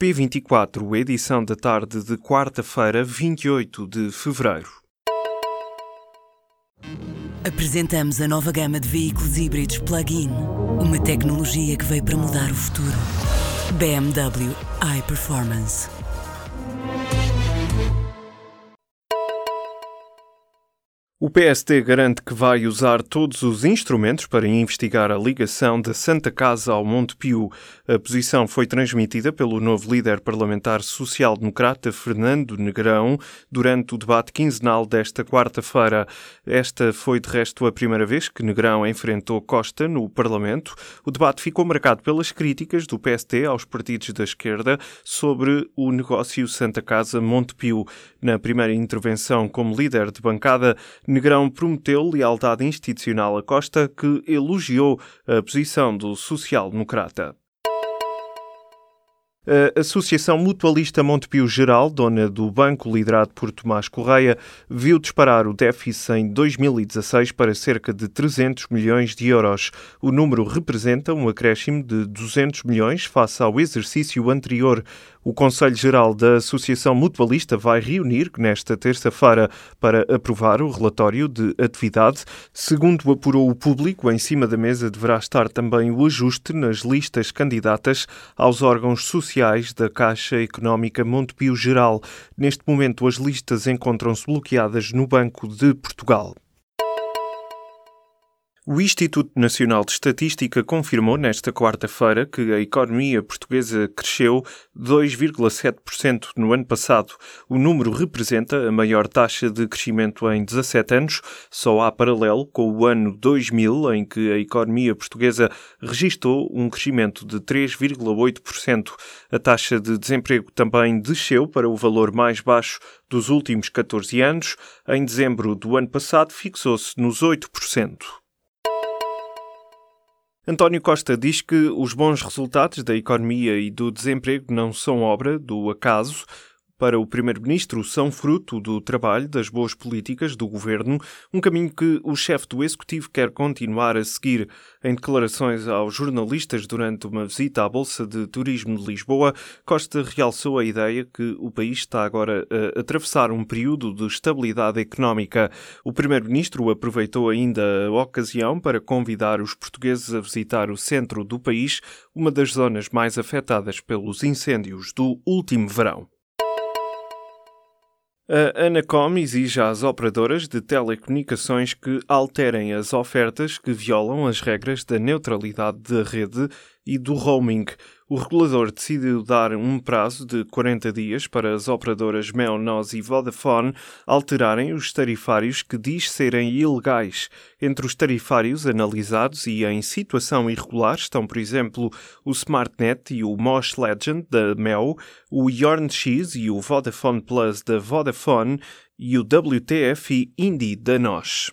P24, edição da tarde de quarta-feira, 28 de fevereiro. Apresentamos a nova gama de veículos híbridos plug-in. Uma tecnologia que veio para mudar o futuro. BMW iPerformance. O PST garante que vai usar todos os instrumentos para investigar a ligação da Santa Casa ao Monte Pio. A posição foi transmitida pelo novo líder parlamentar social-democrata Fernando Negrão durante o debate quinzenal desta quarta-feira. Esta foi, de resto, a primeira vez que Negrão enfrentou Costa no Parlamento. O debate ficou marcado pelas críticas do PST aos partidos da esquerda sobre o negócio Santa Casa-Monte Pio. Na primeira intervenção como líder de bancada, Negrão prometeu lealdade institucional a Costa, que elogiou a posição do social-democrata. A Associação Mutualista Montepio Geral, dona do banco liderado por Tomás Correia, viu disparar o déficit em 2016 para cerca de 300 milhões de euros. O número representa um acréscimo de 200 milhões face ao exercício anterior. O Conselho Geral da Associação Mutualista vai reunir nesta terça-feira para aprovar o relatório de atividade. Segundo apurou o público, em cima da mesa deverá estar também o ajuste nas listas candidatas aos órgãos sociais da Caixa Económica Montepio Geral. Neste momento, as listas encontram-se bloqueadas no Banco de Portugal. O Instituto Nacional de Estatística confirmou nesta quarta-feira que a economia portuguesa cresceu 2,7% no ano passado. O número representa a maior taxa de crescimento em 17 anos, só há paralelo com o ano 2000, em que a economia portuguesa registrou um crescimento de 3,8%. A taxa de desemprego também desceu para o valor mais baixo dos últimos 14 anos. Em dezembro do ano passado, fixou-se nos 8%. António Costa diz que os bons resultados da economia e do desemprego não são obra do acaso, para o Primeiro-Ministro são fruto do trabalho das boas políticas do governo, um caminho que o chefe do Executivo quer continuar a seguir. Em declarações aos jornalistas durante uma visita à Bolsa de Turismo de Lisboa, Costa realçou a ideia que o país está agora a atravessar um período de estabilidade económica. O Primeiro-Ministro aproveitou ainda a ocasião para convidar os portugueses a visitar o centro do país, uma das zonas mais afetadas pelos incêndios do último verão. A Anacom exige às operadoras de telecomunicações que alterem as ofertas que violam as regras da neutralidade da rede e do roaming o regulador decidiu dar um prazo de 40 dias para as operadoras Mel, NOS e Vodafone alterarem os tarifários que diz serem ilegais. Entre os tarifários analisados e em situação irregular estão, por exemplo, o SmartNet e o Mosh Legend da Mel, o Yorn X e o Vodafone Plus da Vodafone e o WTF e Indie da NOS.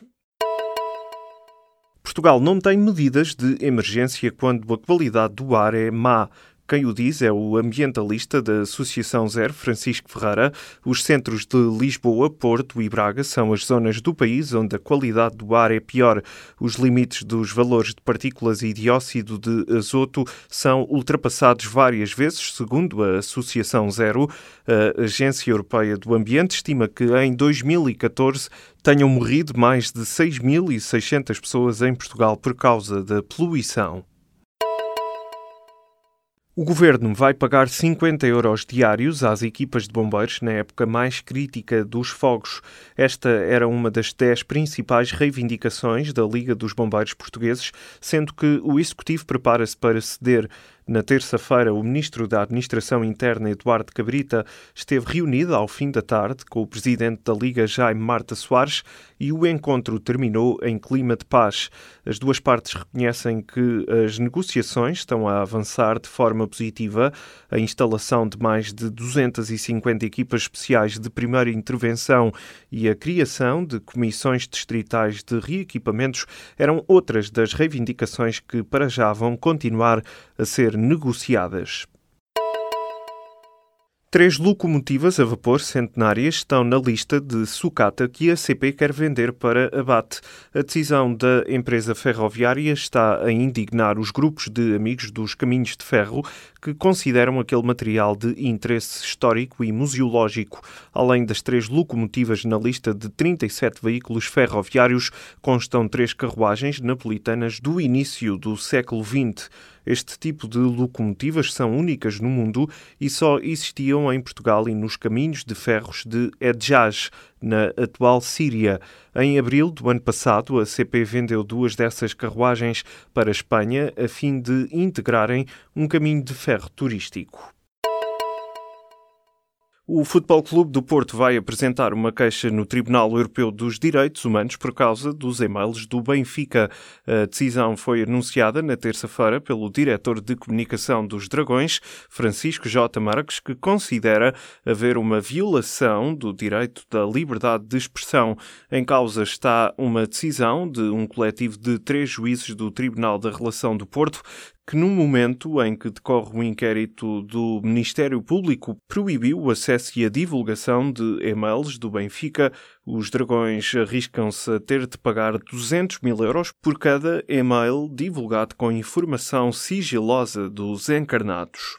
Portugal não tem medidas de emergência quando a qualidade do ar é má. Quem o diz é o ambientalista da Associação Zero, Francisco Ferreira. Os centros de Lisboa, Porto e Braga são as zonas do país onde a qualidade do ar é pior. Os limites dos valores de partículas e dióxido de azoto são ultrapassados várias vezes, segundo a Associação Zero. A Agência Europeia do Ambiente estima que em 2014 tenham morrido mais de 6.600 pessoas em Portugal por causa da poluição. O governo vai pagar 50 euros diários às equipas de bombeiros na época mais crítica dos fogos. Esta era uma das dez principais reivindicações da Liga dos Bombeiros Portugueses, sendo que o Executivo prepara-se para ceder na terça-feira, o ministro da Administração Interna, Eduardo Cabrita, esteve reunido ao fim da tarde com o presidente da Liga, Jaime Marta Soares, e o encontro terminou em clima de paz. As duas partes reconhecem que as negociações estão a avançar de forma positiva. A instalação de mais de 250 equipas especiais de primeira intervenção e a criação de comissões distritais de reequipamentos eram outras das reivindicações que para já vão continuar a ser negociadas. Três locomotivas a vapor centenárias estão na lista de sucata que a CP quer vender para abate. A decisão da empresa ferroviária está a indignar os grupos de amigos dos caminhos de ferro que consideram aquele material de interesse histórico e museológico. Além das três locomotivas na lista de 37 veículos ferroviários, constam três carruagens napolitanas do início do século XX. Este tipo de locomotivas são únicas no mundo e só existiam em Portugal e nos caminhos de ferros de Edjaz, na atual Síria. Em abril do ano passado, a CP vendeu duas dessas carruagens para a Espanha a fim de integrarem um caminho de ferro turístico. O Futebol Clube do Porto vai apresentar uma queixa no Tribunal Europeu dos Direitos Humanos por causa dos e-mails do Benfica. A decisão foi anunciada na terça-feira pelo diretor de comunicação dos Dragões, Francisco J. Marques, que considera haver uma violação do direito da liberdade de expressão. Em causa está uma decisão de um coletivo de três juízes do Tribunal da Relação do Porto que no momento em que decorre o inquérito do Ministério Público proibiu o acesso e a divulgação de e-mails do Benfica, os dragões arriscam-se a ter de pagar 200 mil euros por cada e-mail divulgado com informação sigilosa dos encarnados.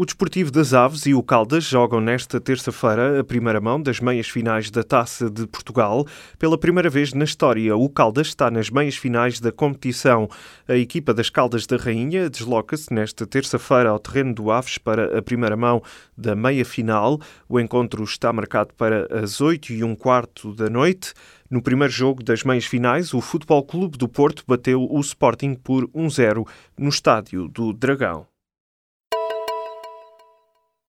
O Desportivo das Aves e o Caldas jogam nesta terça-feira a primeira mão das meias finais da Taça de Portugal. Pela primeira vez na história, o Caldas está nas meias finais da competição. A equipa das Caldas da Rainha desloca-se nesta terça-feira ao terreno do Aves para a primeira mão da meia final. O encontro está marcado para as 8 e um quarto da noite. No primeiro jogo das meias finais, o Futebol Clube do Porto bateu o Sporting por 1-0 no estádio do Dragão.